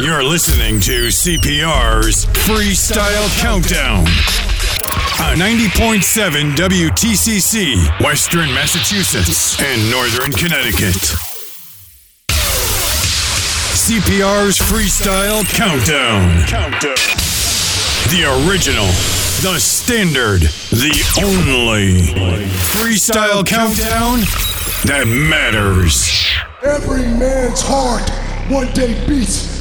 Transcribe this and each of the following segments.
You're listening to CPR's Freestyle Countdown uh, on 90.7 WTCC, Western Massachusetts and Northern Connecticut. CPR's Freestyle Countdown. Countdown. The original, the standard, the only freestyle countdown that matters. Every man's heart one day beats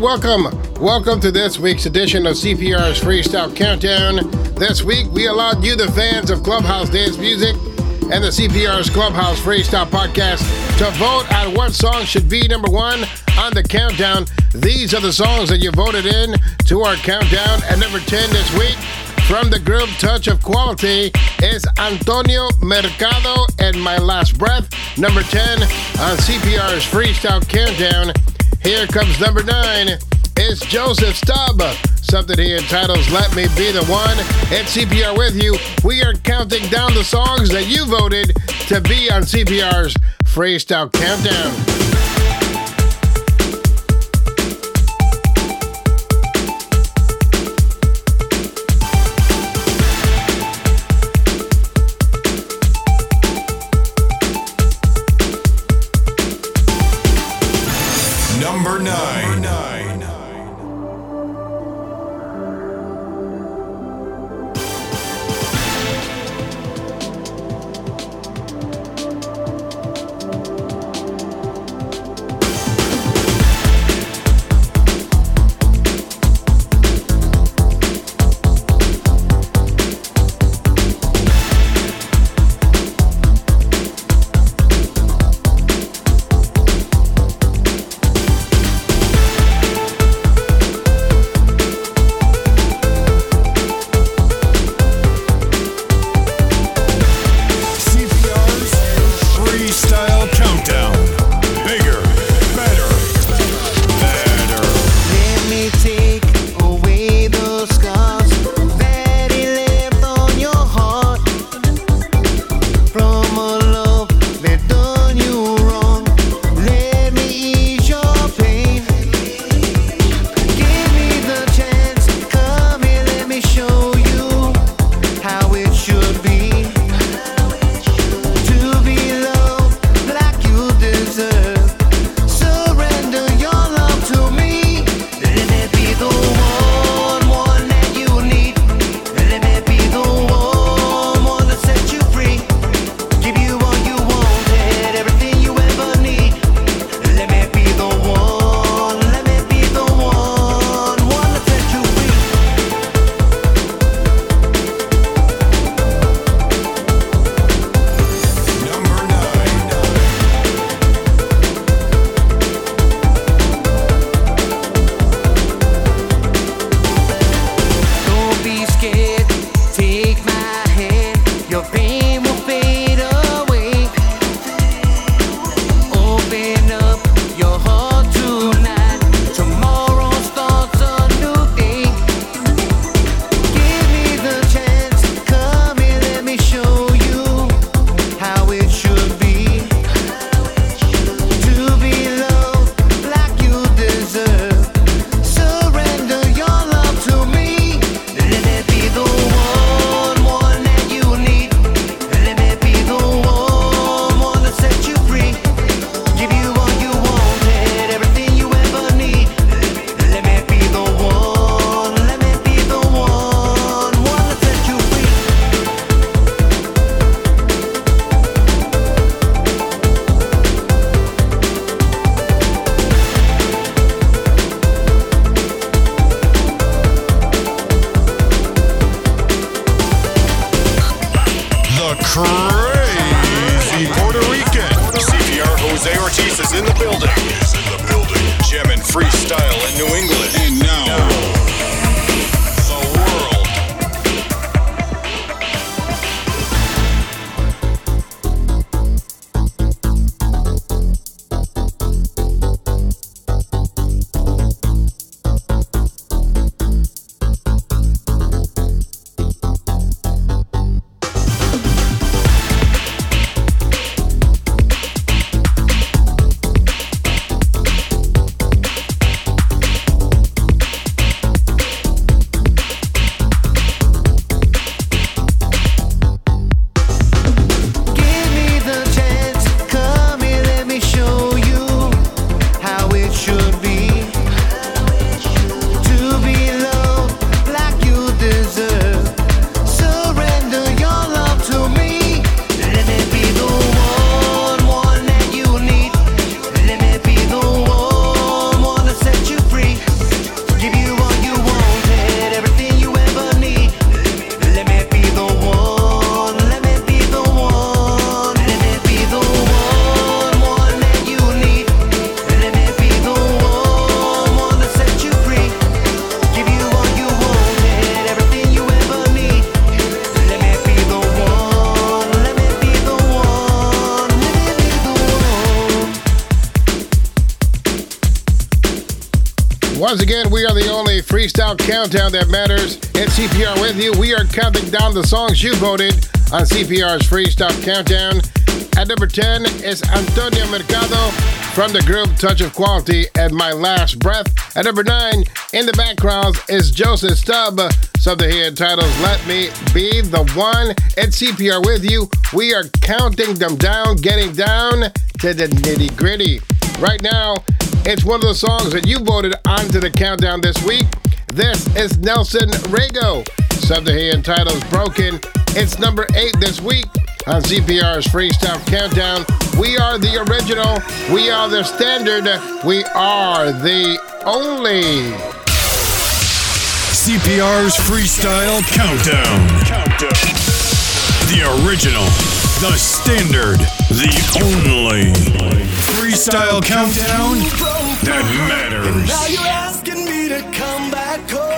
Welcome. Welcome to this week's edition of CPR's Freestyle Countdown. This week, we allowed you, the fans of Clubhouse dance music and the CPR's Clubhouse Freestyle podcast, to vote on what song should be number one on the countdown. These are the songs that you voted in to our countdown. At number 10 this week, from the group Touch of Quality, is Antonio Mercado and My Last Breath. Number 10 on CPR's Freestyle Countdown. Here comes number nine. It's Joseph Stubb. Something he entitles Let Me Be the One. At CPR with you, we are counting down the songs that you voted to be on CPR's Freestyle Countdown. Once again, we are the only freestyle countdown that matters. It's CPR with you. We are counting down the songs you voted on CPR's Freestyle Countdown. At number 10 is Antonio Mercado from the group Touch of Quality and My Last Breath. At number 9, in the background is Joseph Stubb. Something he entitles Let Me Be the One. At CPR with you, we are counting them down, getting down to the nitty gritty. Right now, it's one of the songs that you voted onto the countdown this week. This is Nelson Rego. Something he entitles Broken. It's number 8 this week on CPR's Freestyle Countdown. We are the original, we are the standard, we are the only. CPR's Freestyle Countdown. Countdown. The original, the standard, the only. Freestyle Countdown that matters. Now you're asking me to come back home.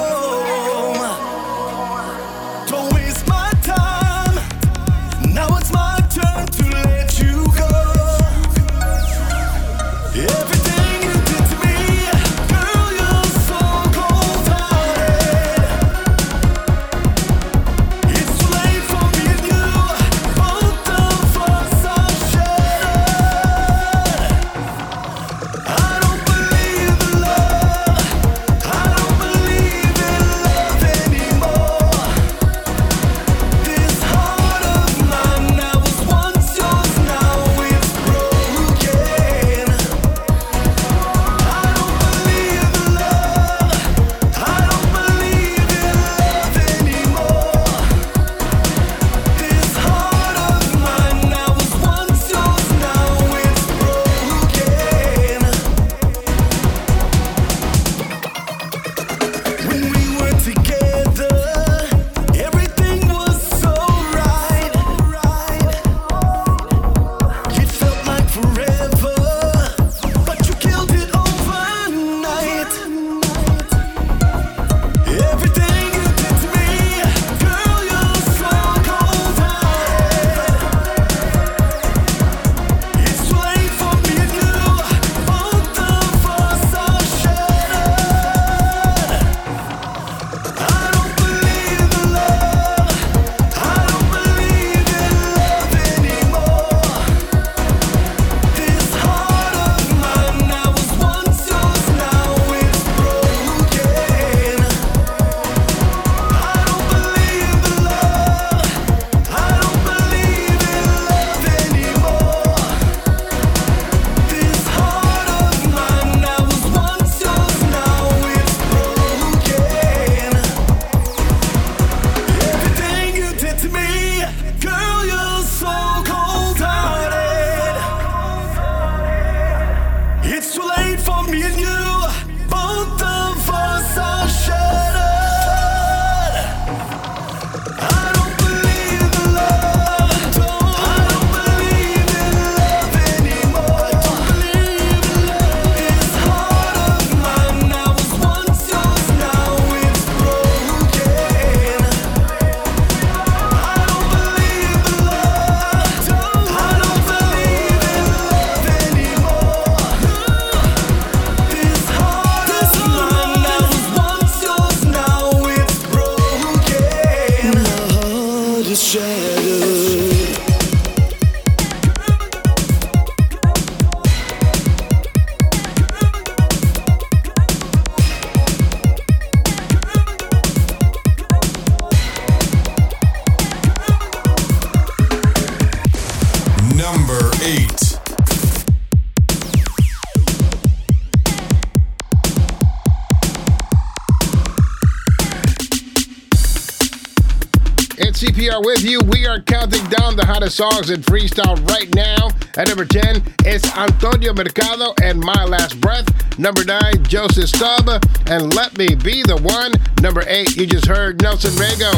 CPR with you. We are counting down the hottest songs in freestyle right now. At number 10 is Antonio Mercado and My Last Breath. Number 9, Joseph Stubb and Let Me Be the One. Number 8, you just heard Nelson Rego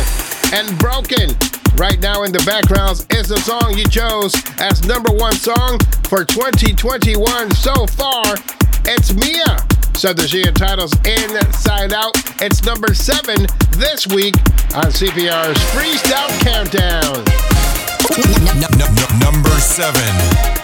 and Broken. Right now in the background is the song you chose as number one song for 2021 so far. It's Mia. So the she titles Inside Out. It's number seven this week on CPR's Freestyle Countdown. Number 7.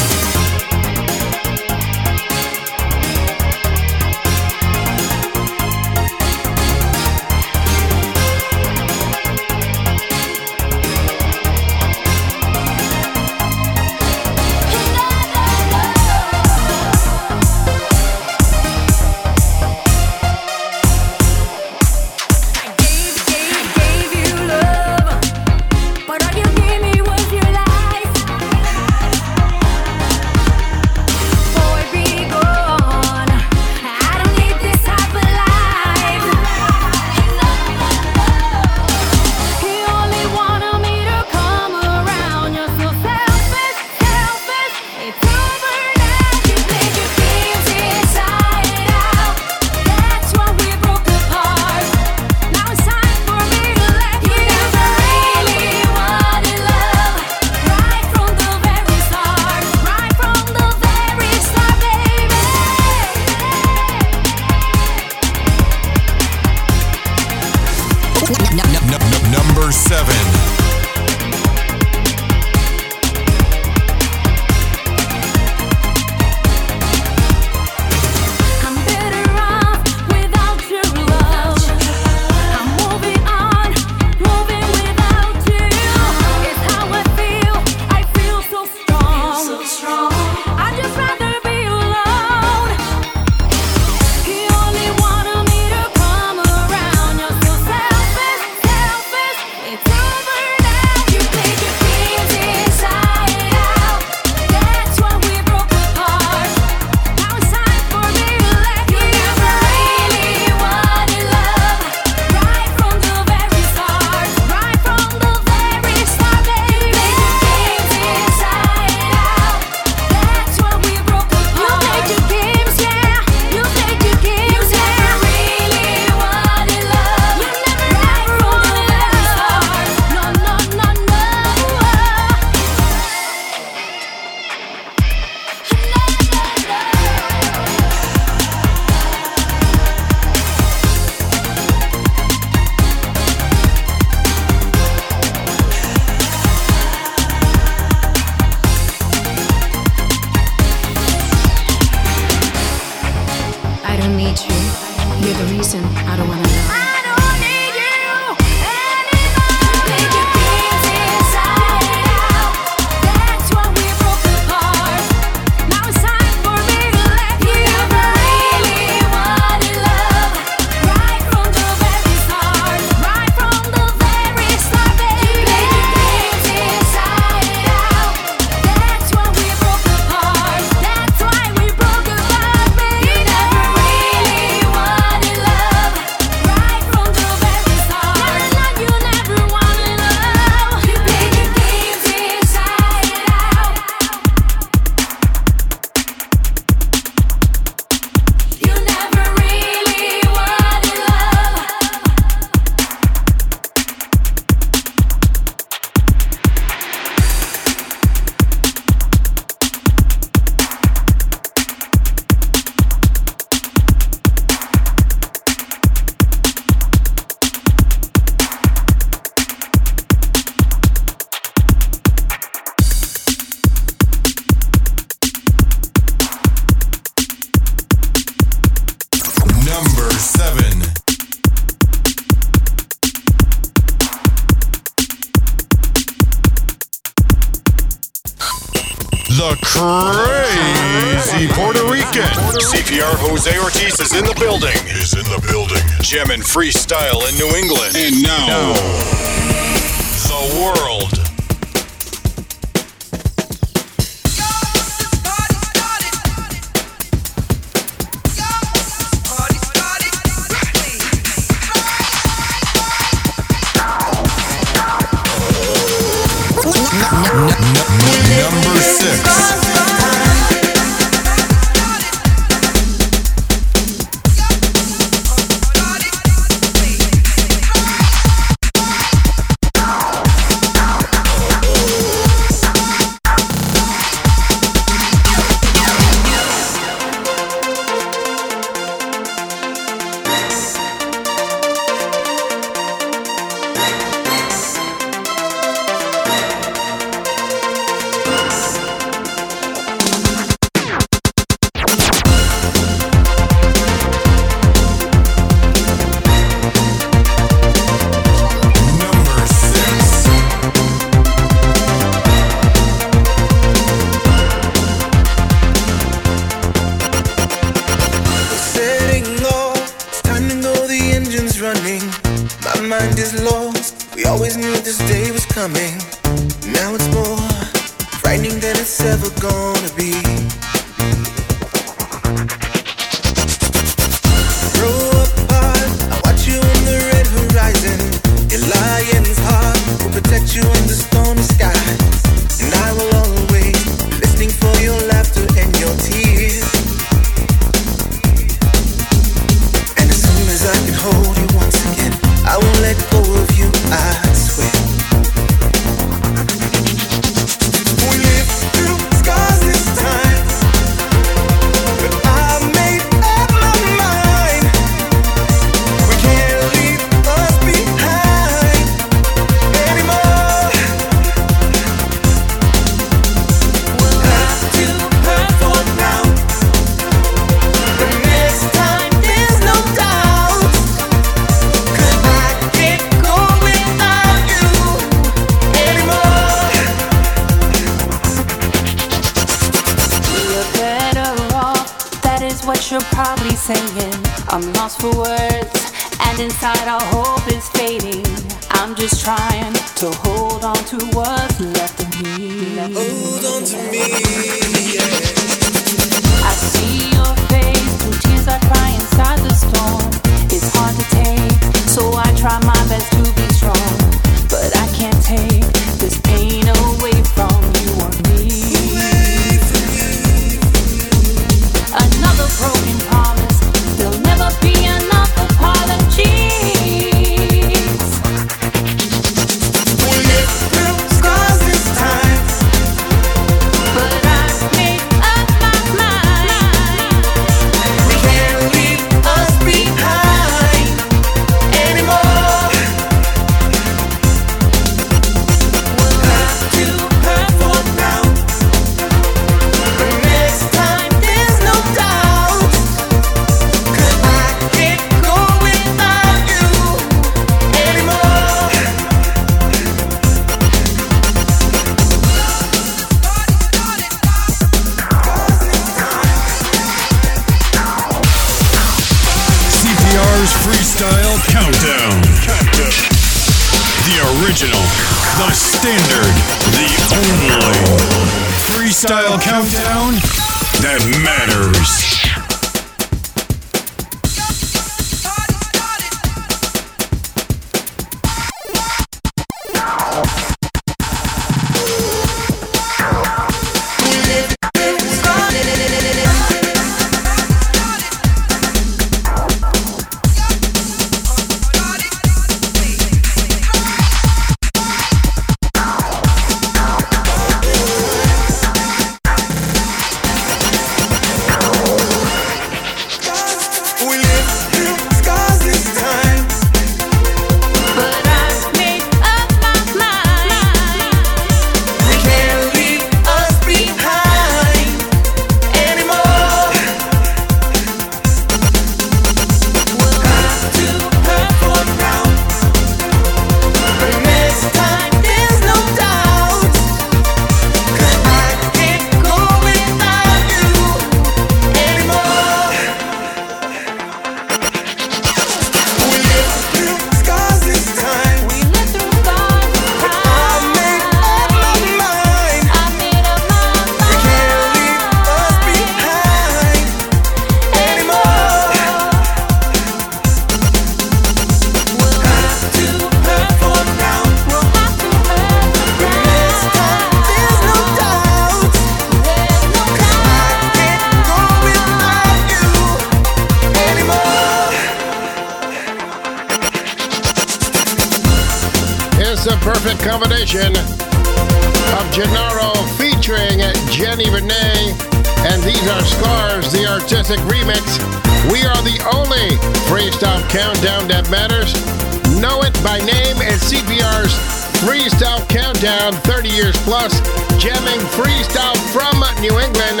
Countdown, 30 years plus, jamming freestyle from New England,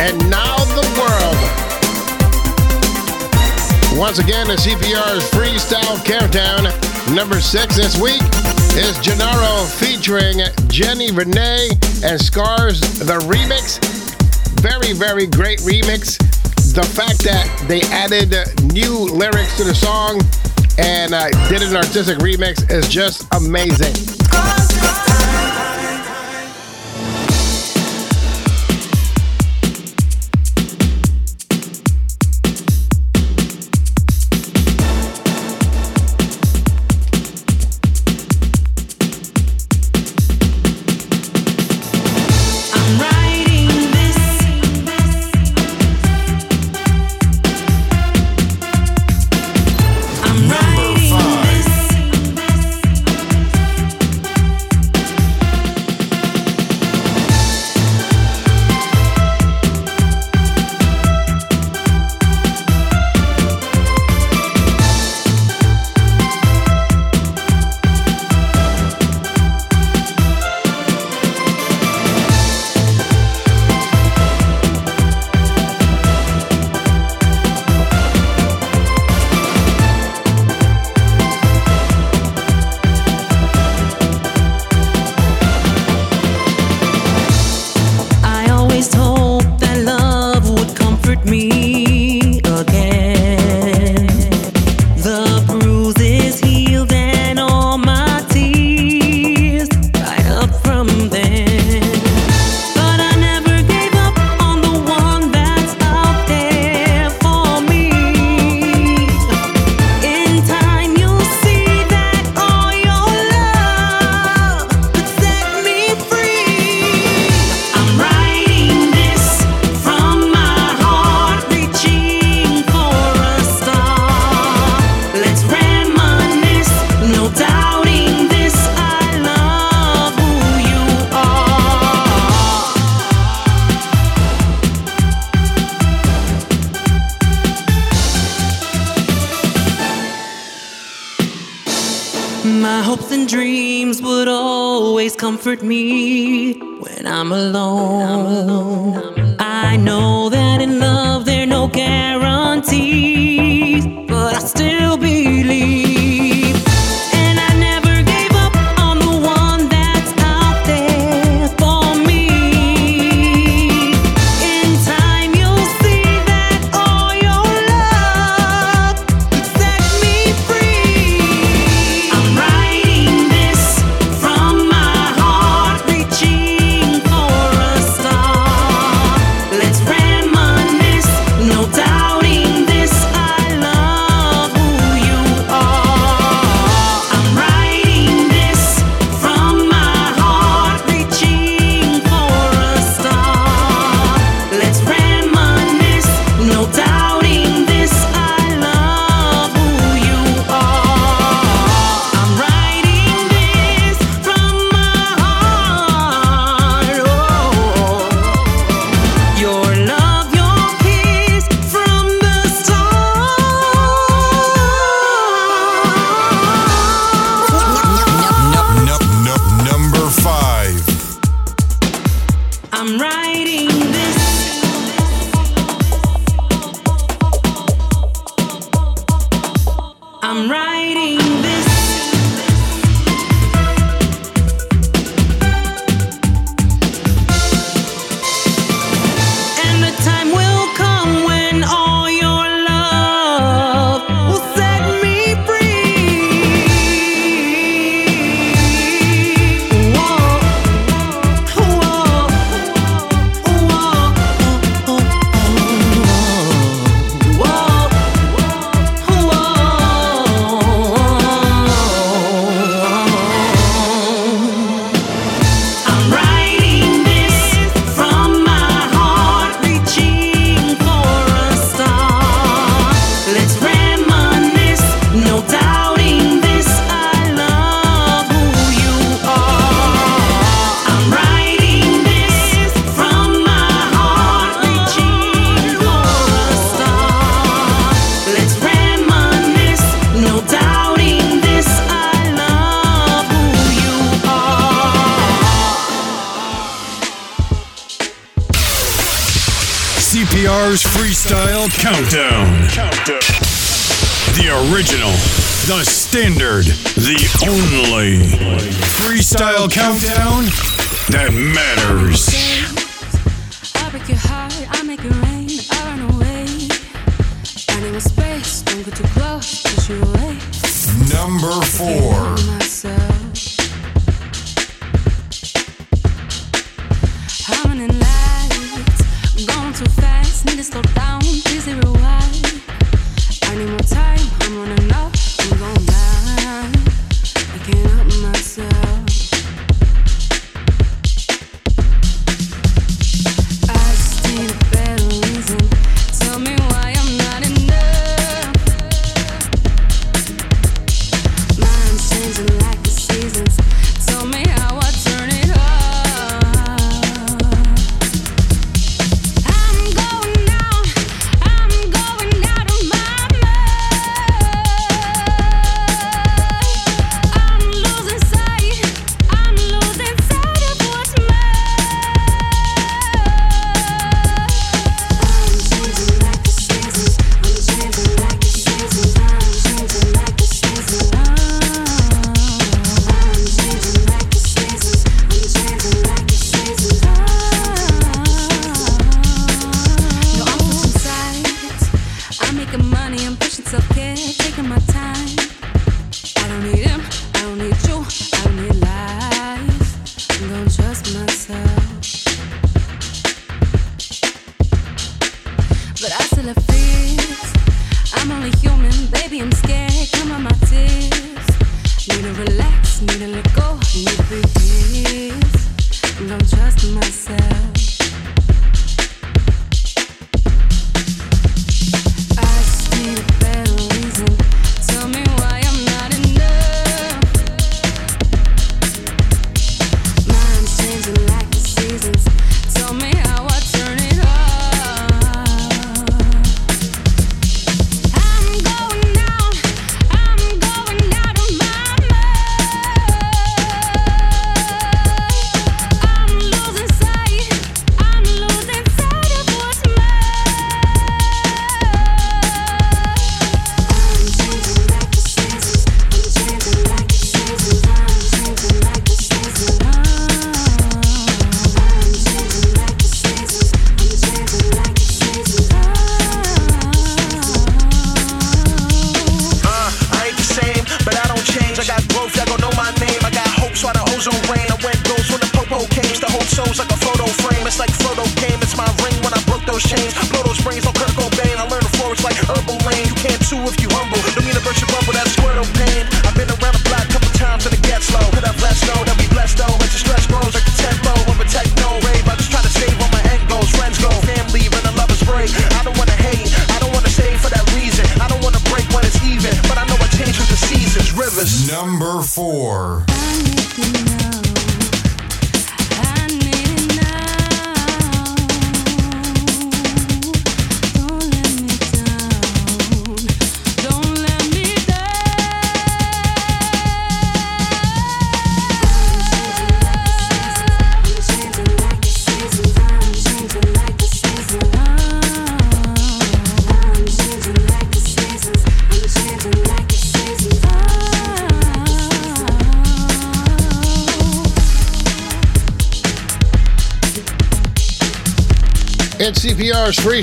and now the world. Once again, the CPR's Freestyle Countdown, number six this week is Gennaro featuring Jenny Renee and Scars, the remix. Very, very great remix. The fact that they added new lyrics to the song and uh, did an artistic remix. is just amazing.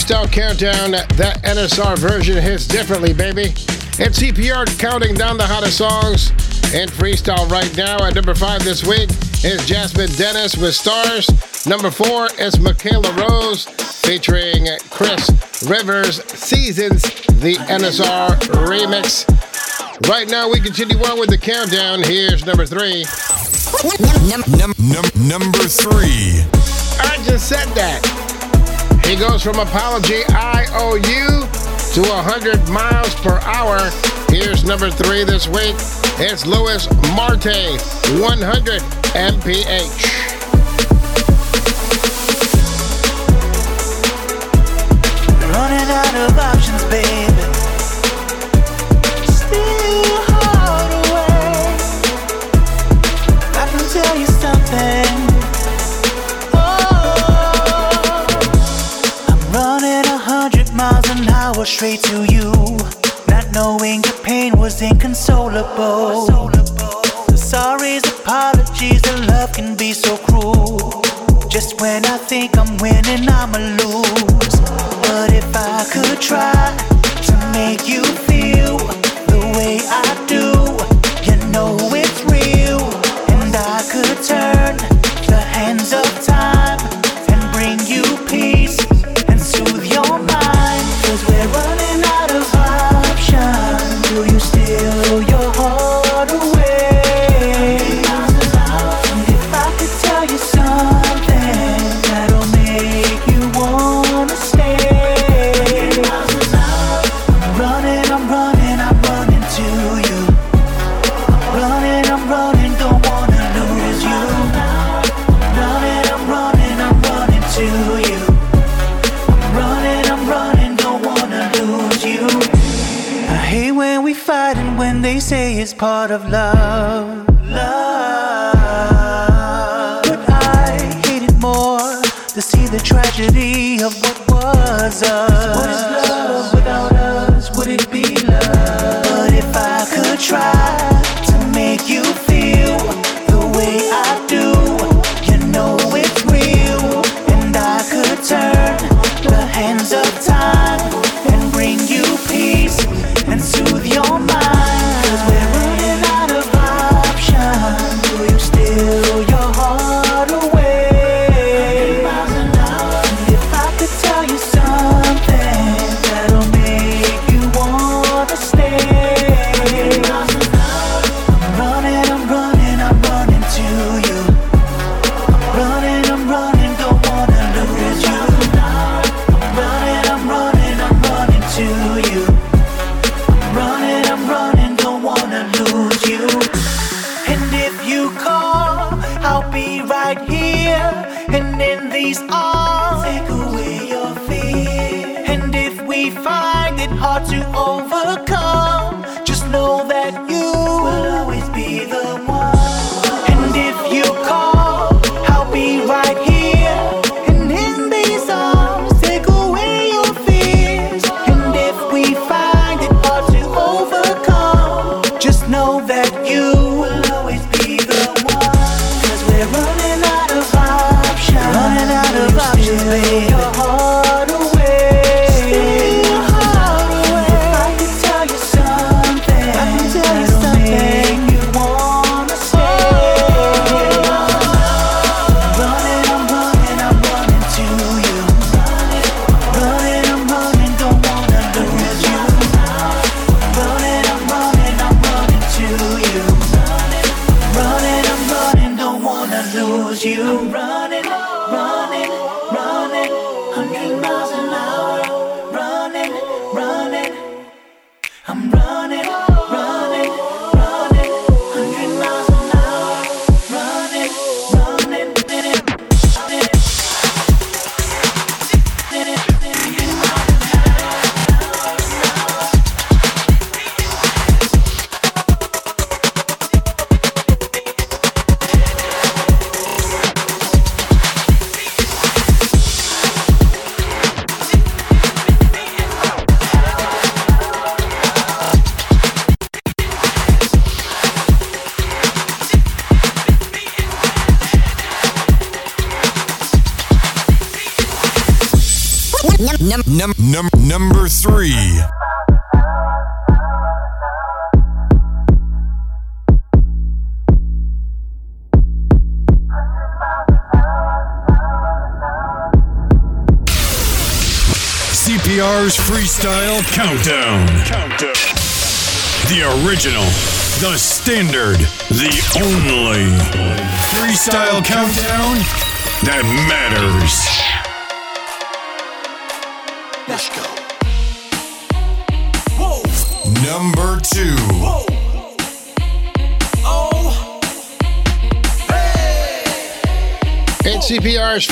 Freestyle Countdown. That NSR version hits differently, baby. And CPR counting down the hottest songs in freestyle right now. At number five this week is Jasmine Dennis with Stars. Number four is Michaela Rose featuring Chris Rivers Seasons, the NSR remix. Right now, we continue on with the countdown. Here's number three. Num- num- num- number three. I just said that. He goes from apology IOU to 100 miles per hour. Here's number three this week. It's Louis Marte, 100 MPH. straight to tragedy of what was us.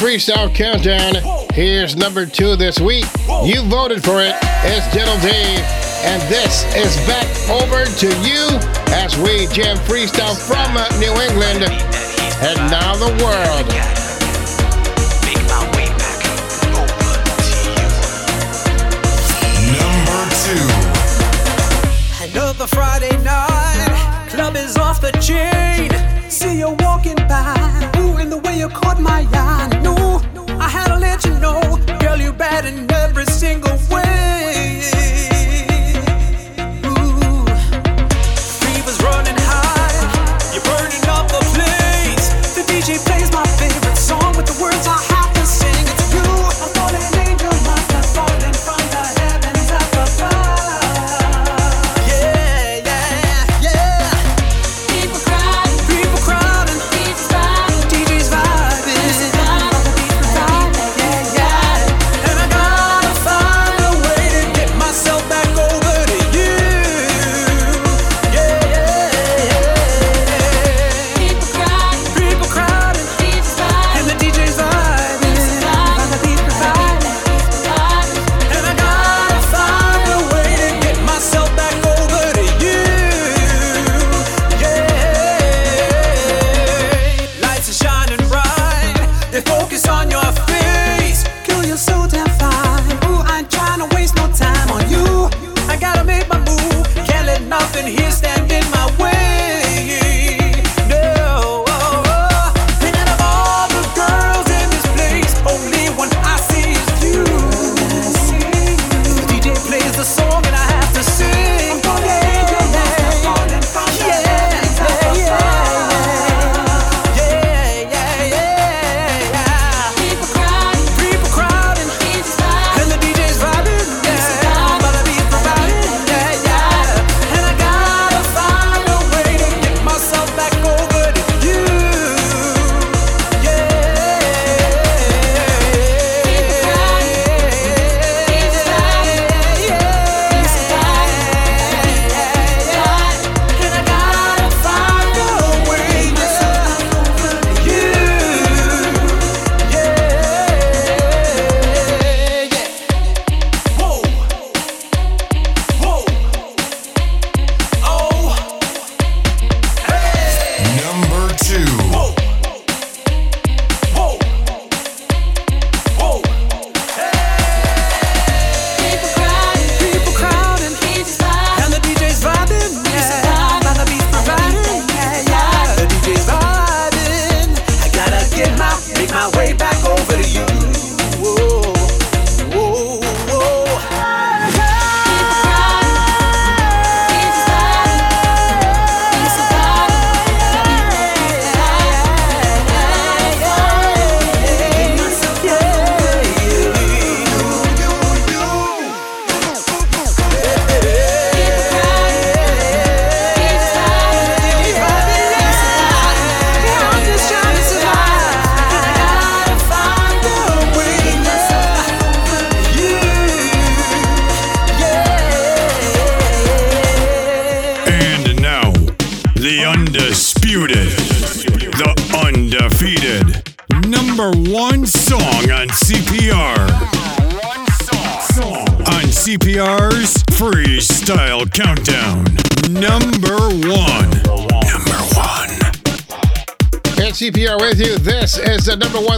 Freestyle Countdown. Here's number two this week. You voted for it. It's Gentle Dave. And this is back over to you as we jam freestyle from New England and now the world.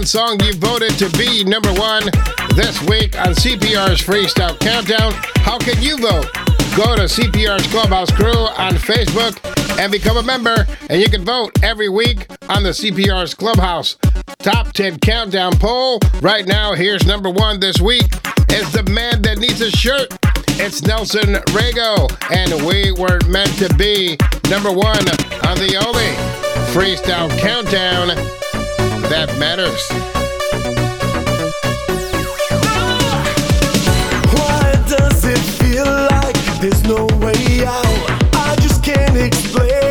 one song you voted to be number one this week on CPR's Freestyle Countdown. How can you vote? Go to CPR's Clubhouse Crew on Facebook and become a member, and you can vote every week on the CPR's Clubhouse Top 10 Countdown poll. Right now, here's number one this week. It's the man that needs a shirt. It's Nelson Rego, and we weren't meant to be number one on the only freestyle countdown that matters. Why does it feel like there's no way out? I just can't explain.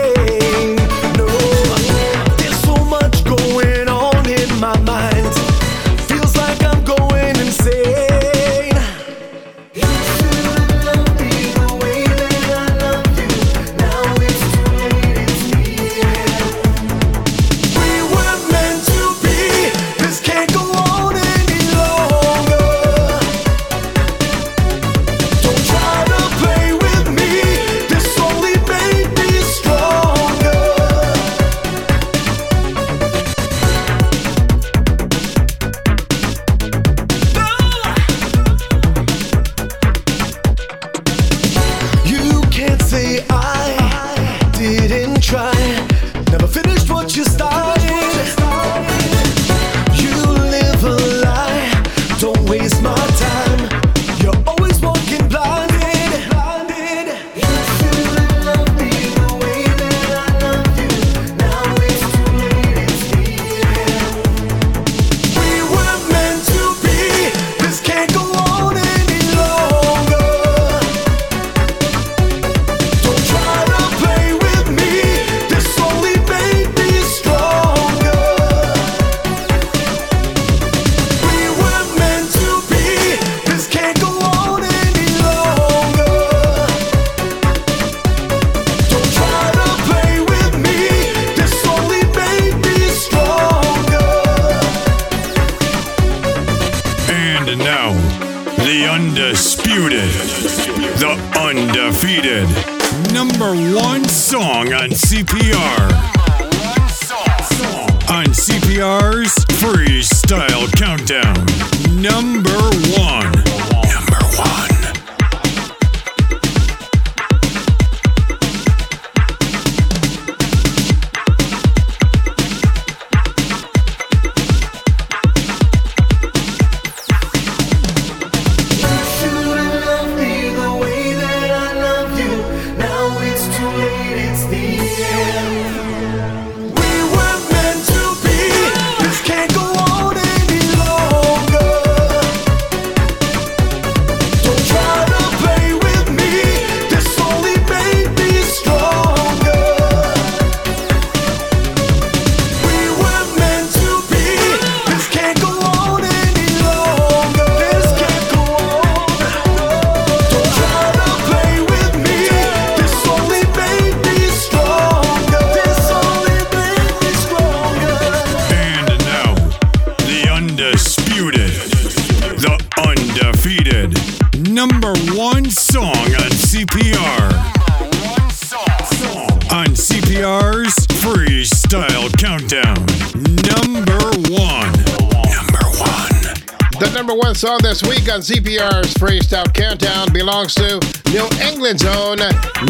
CPR's freestyle countdown belongs to New England's own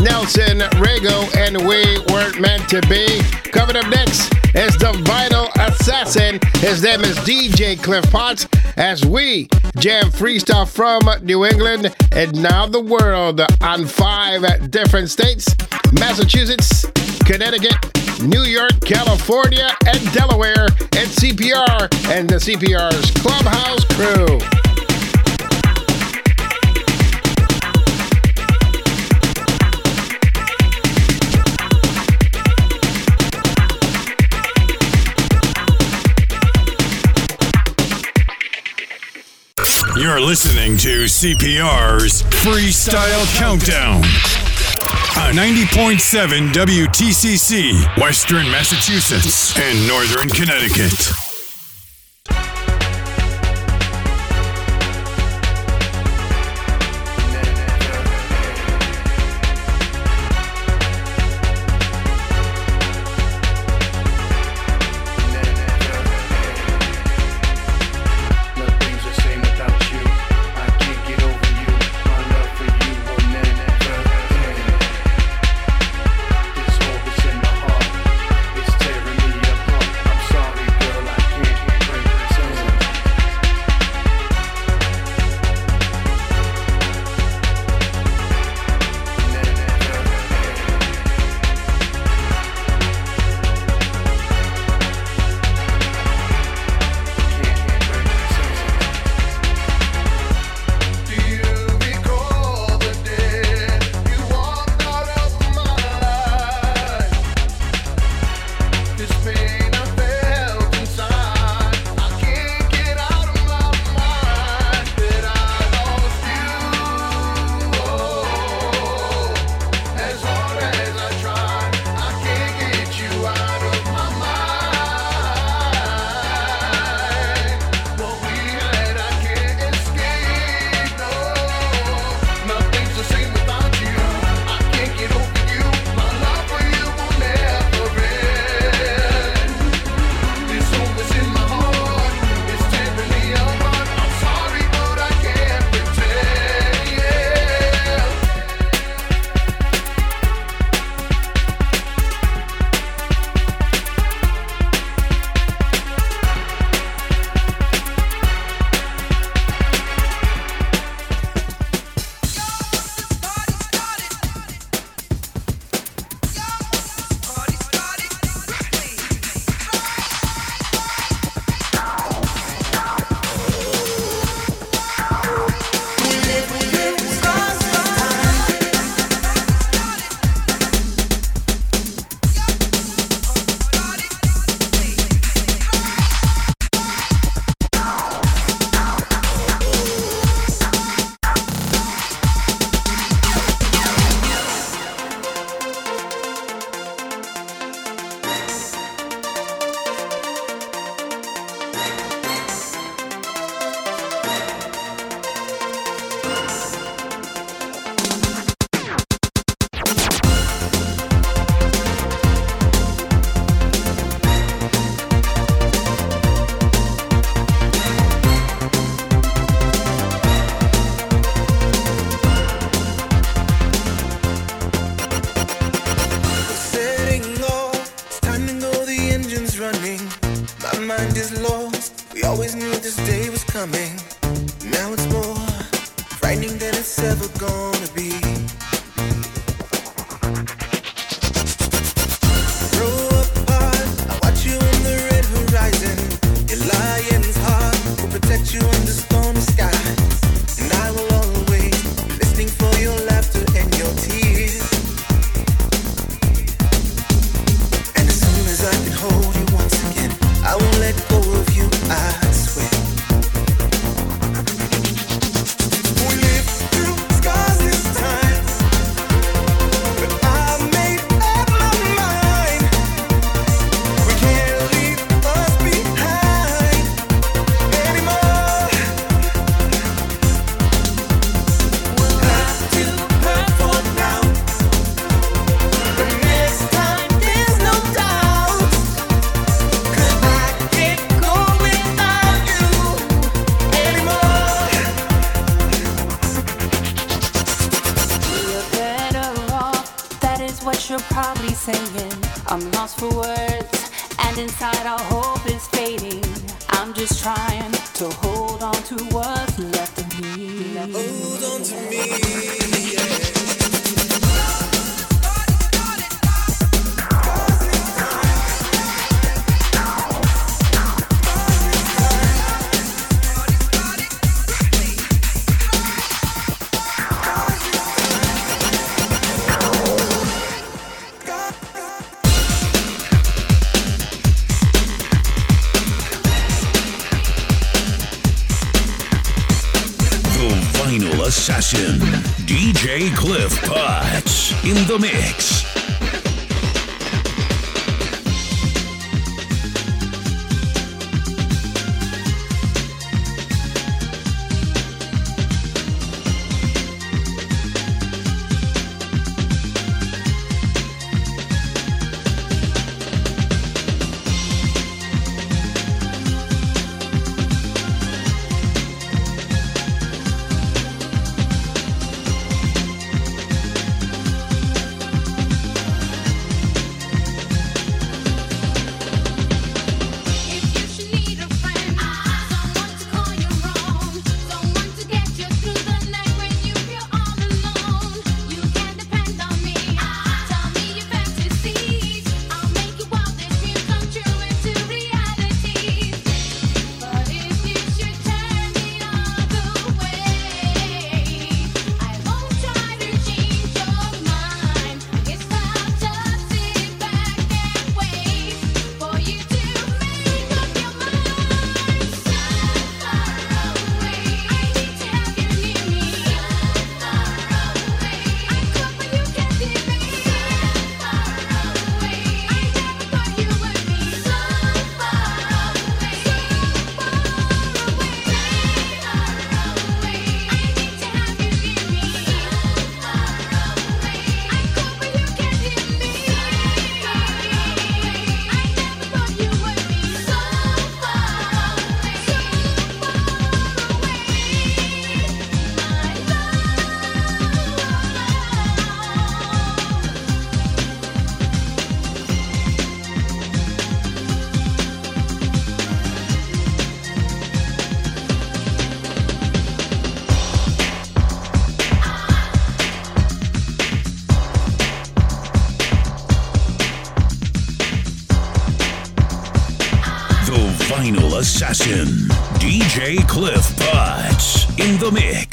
Nelson Rego and We Weren't Meant to Be. Coming up next is the Vital Assassin. His name is DJ Cliff Potts as we jam freestyle from New England and now the world on five different states Massachusetts, Connecticut, New York, California, and Delaware at CPR and the CPR's Clubhouse Crew. You're listening to CPR's Freestyle Countdown uh, on 90.7 WTCC, Western Massachusetts and Northern Connecticut. DJ Cliff Potts in the mix.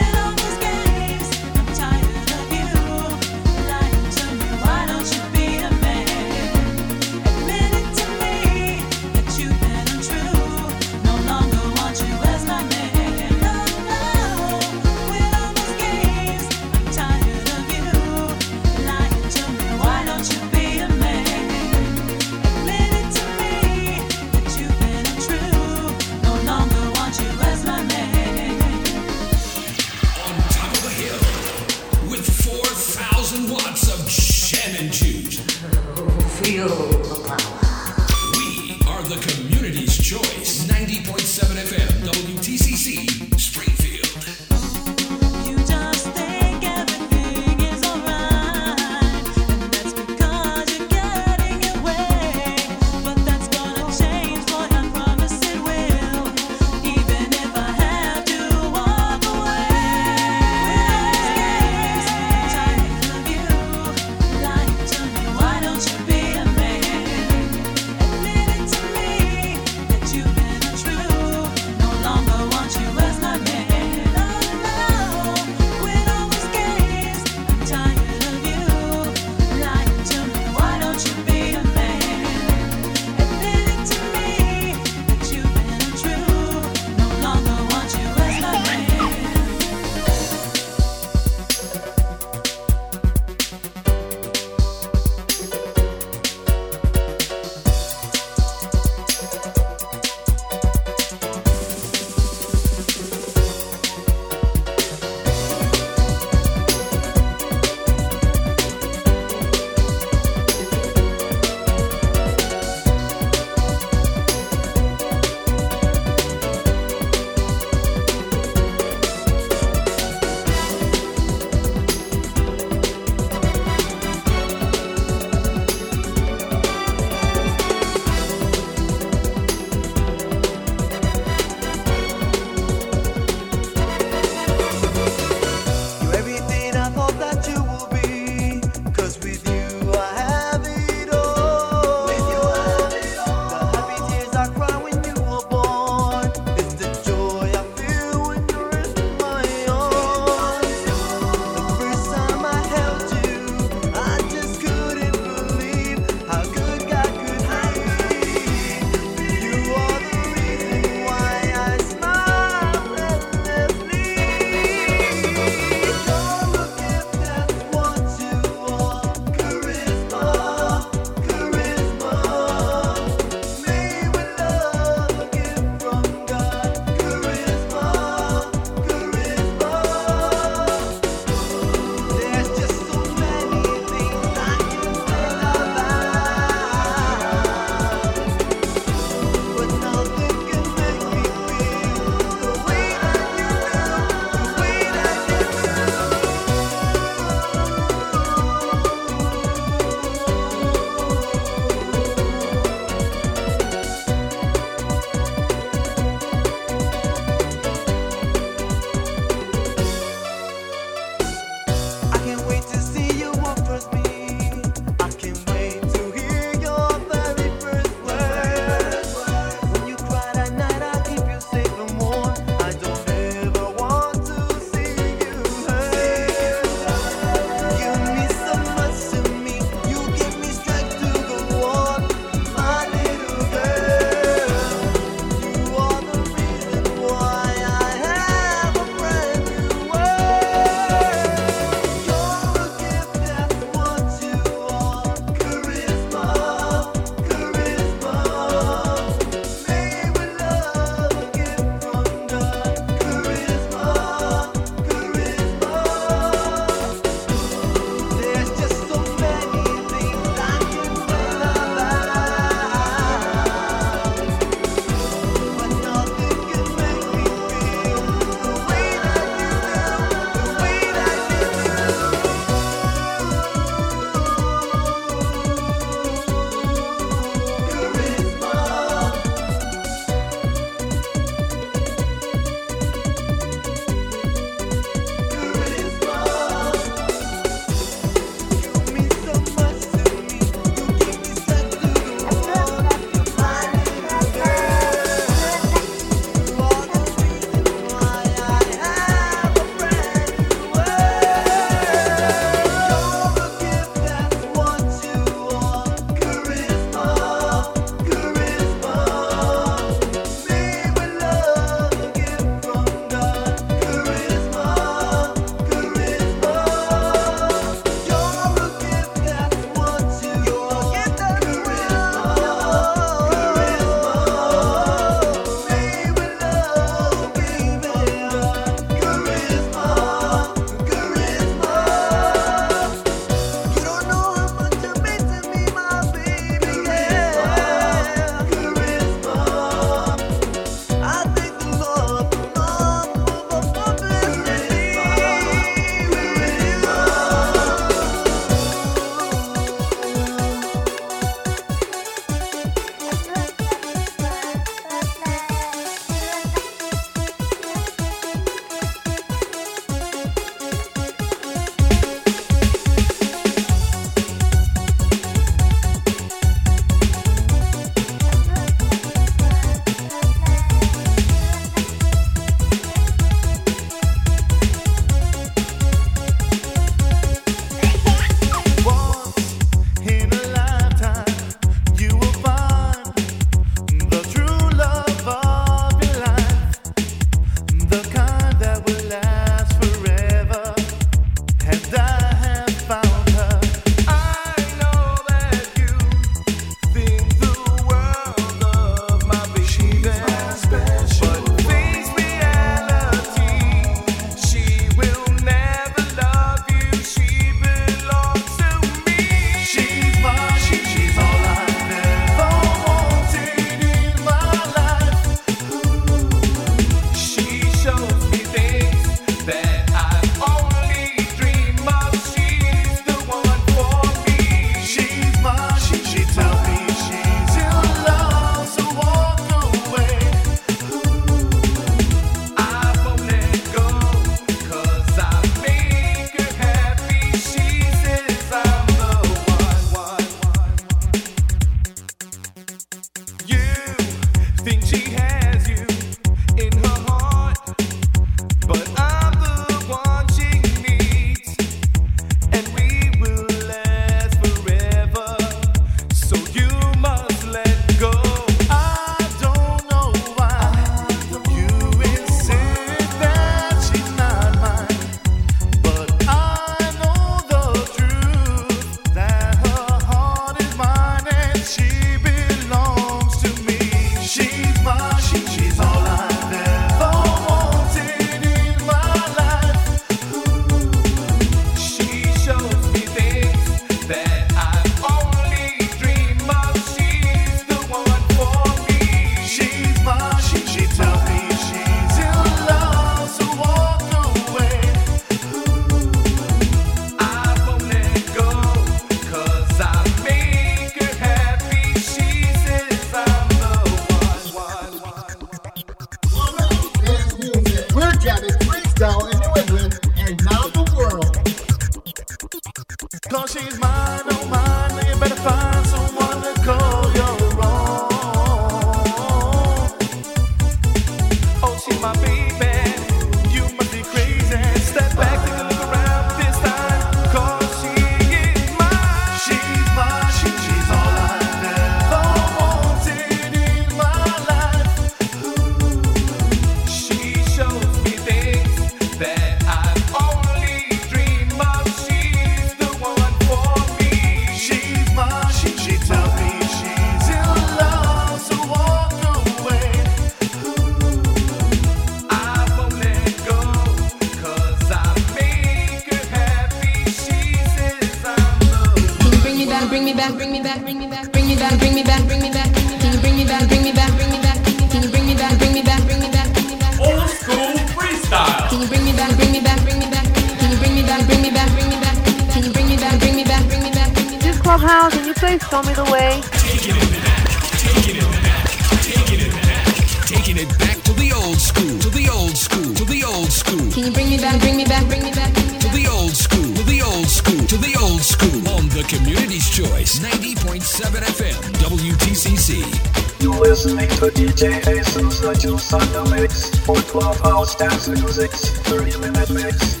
FM, WTCC. You're listening to DJ Asus, the Juice on the Mix, for 12 hours dance music, 30 minute mix.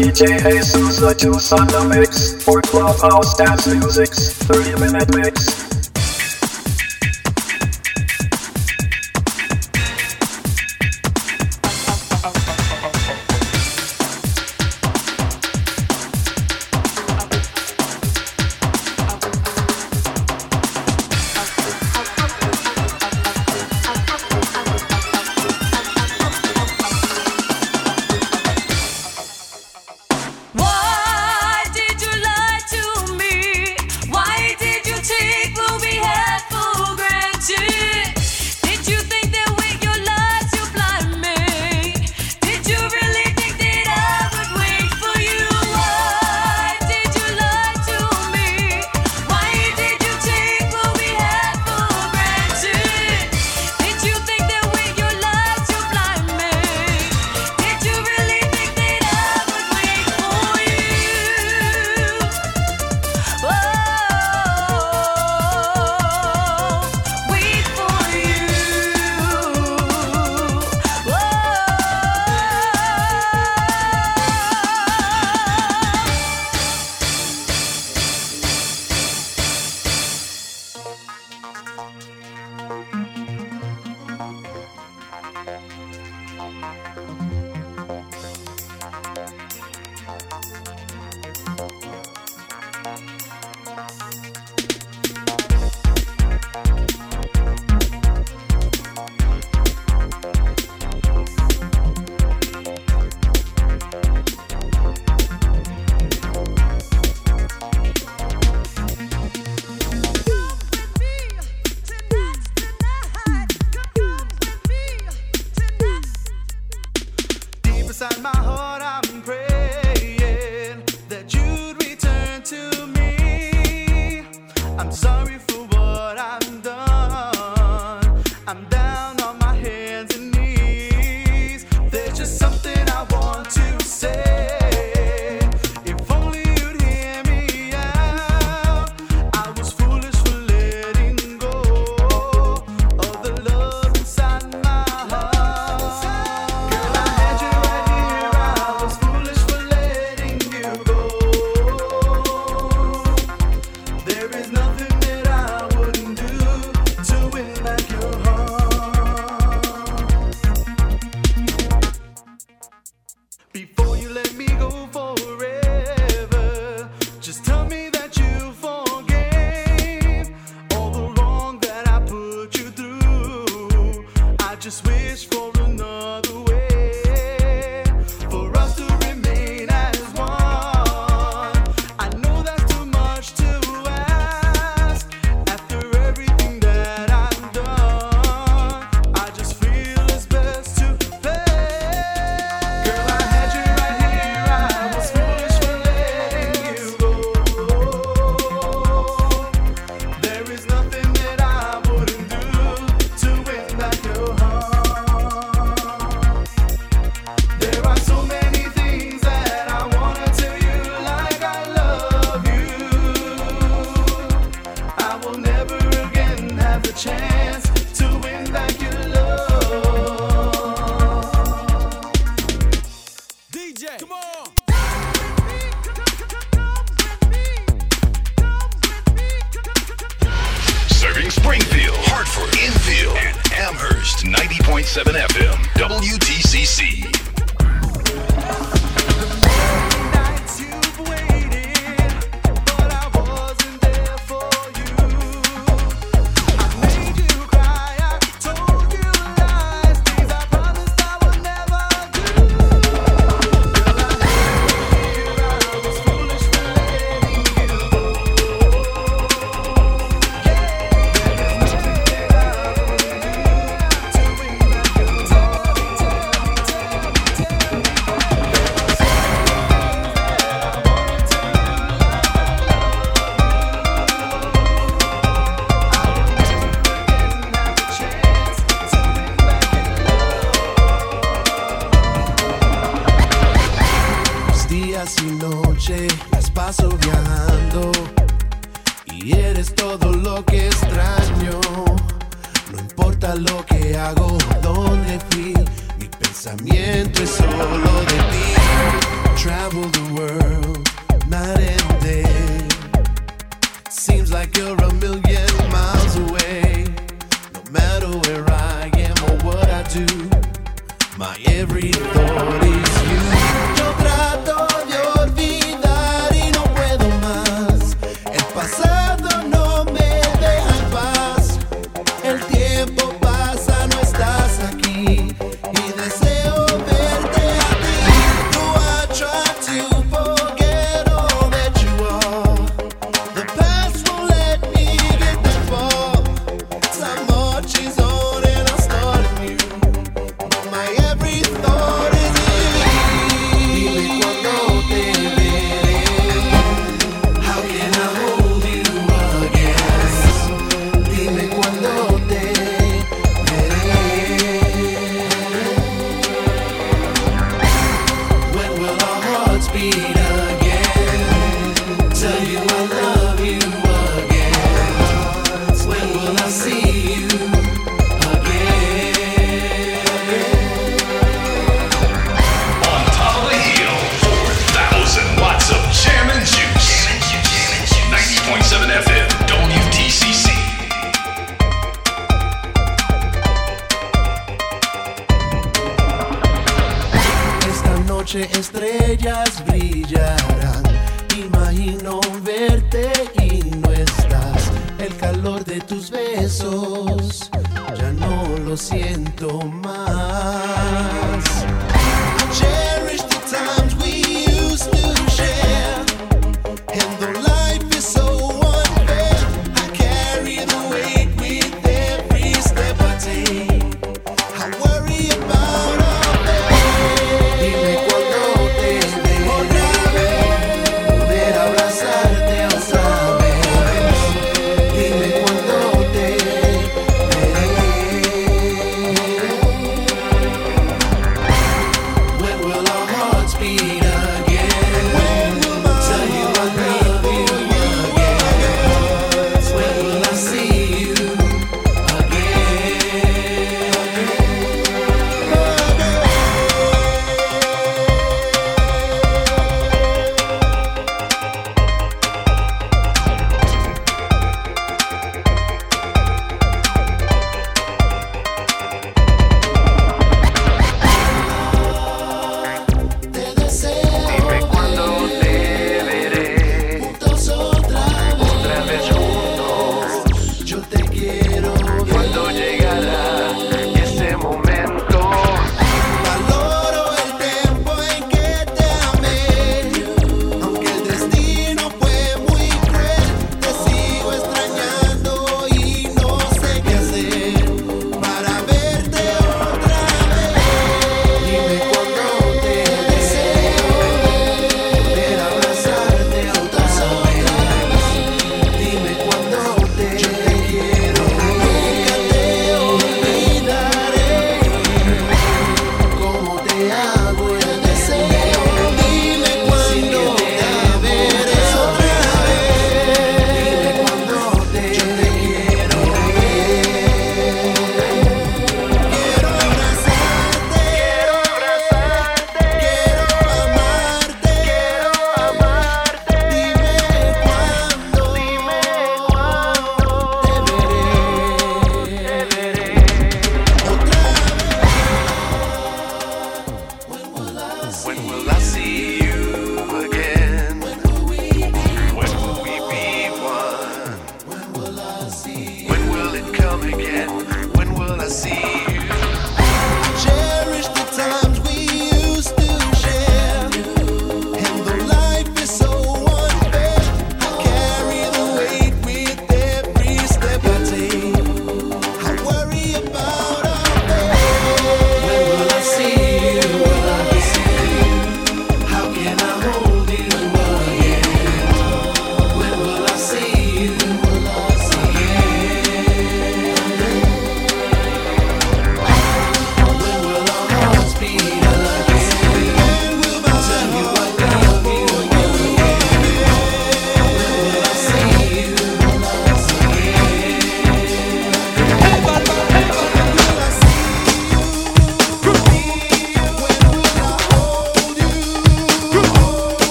DJ Jesus, the two on the mix for clubhouse dance music's 30 minute mix.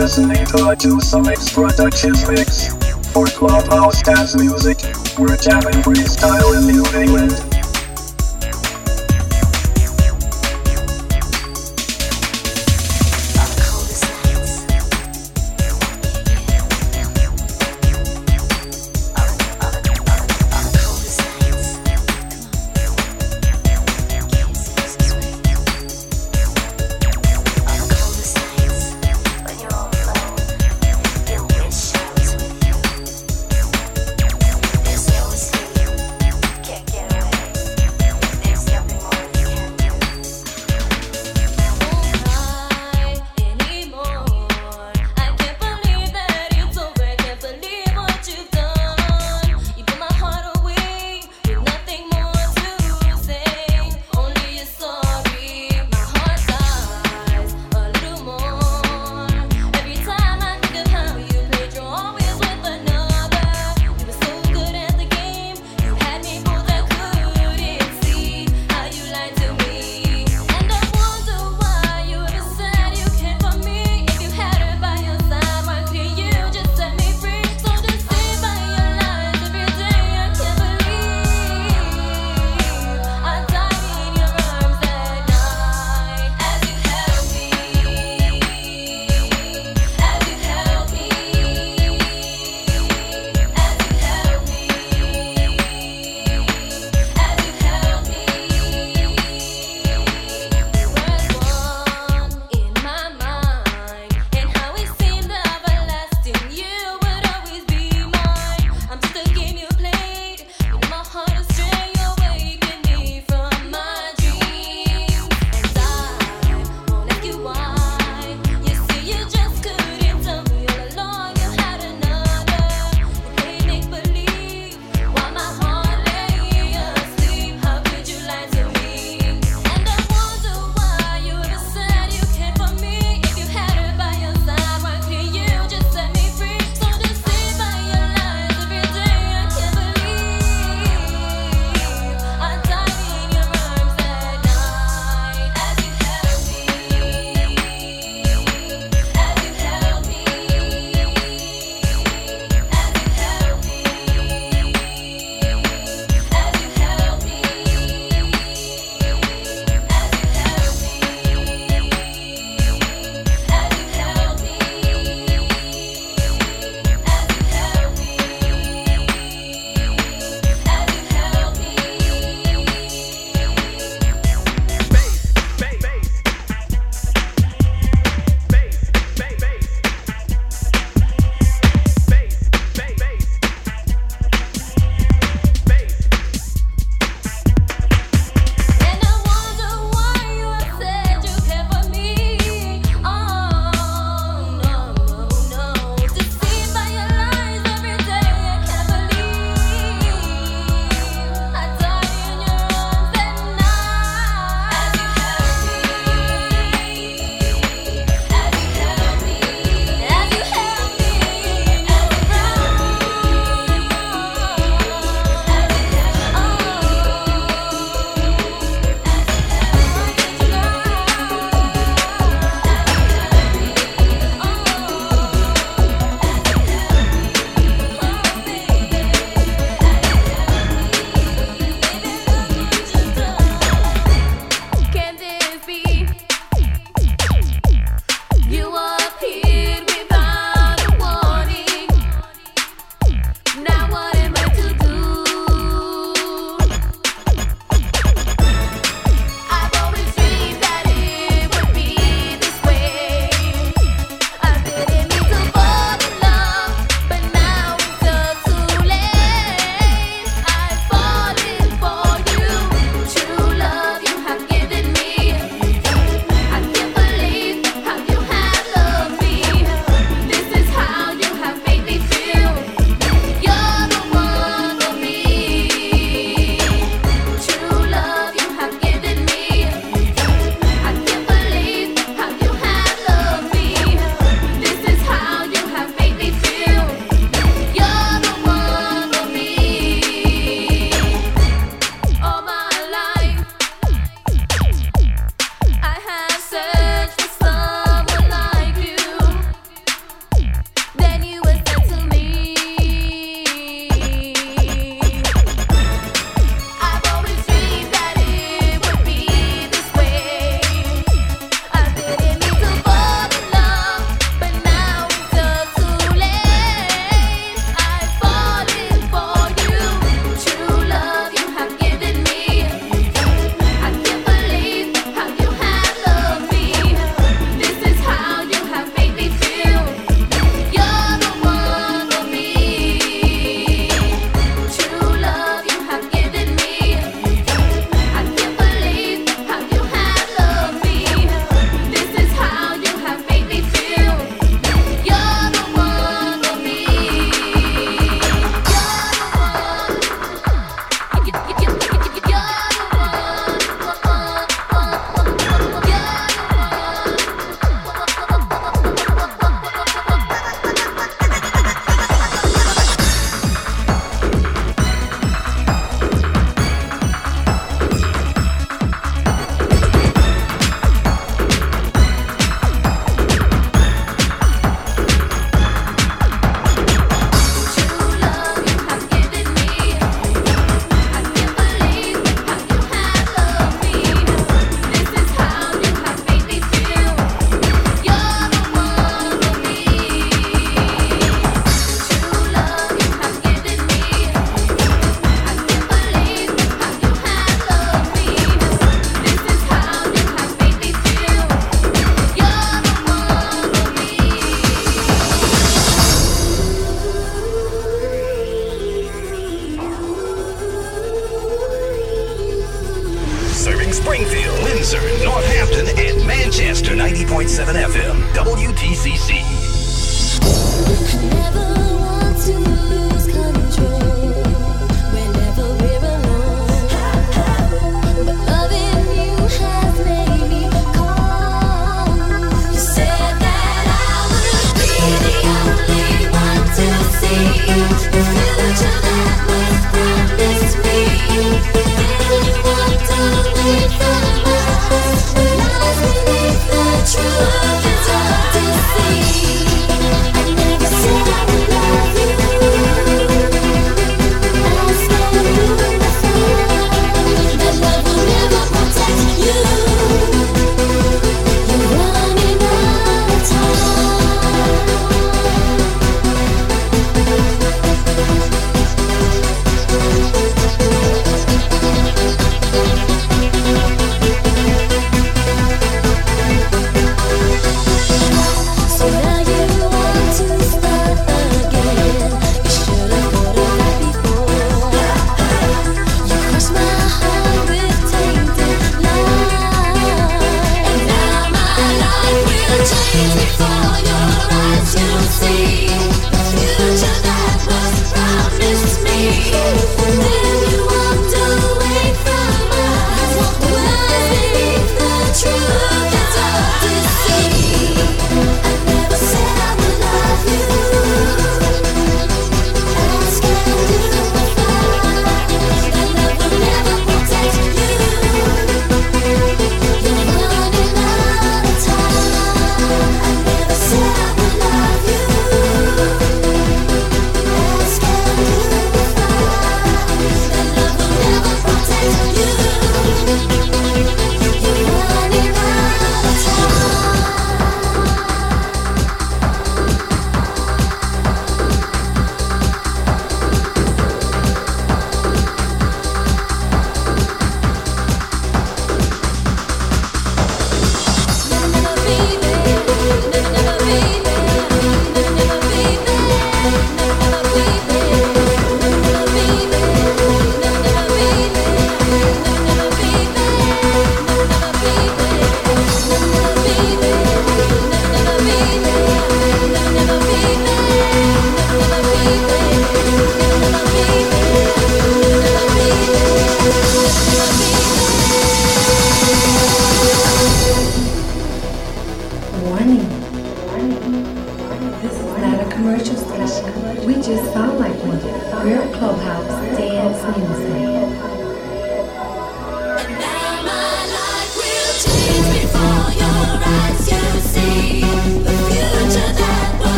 Listenator to some extra Duchess mix for Clubhouse Dance Music. We're jamming freestyle in New England.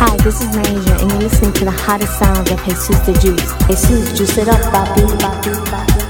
Hi, this is Ranger, and you're listening to the hottest sounds of Jesus the Juice. Jesus, juice it up, papi, papi, papi.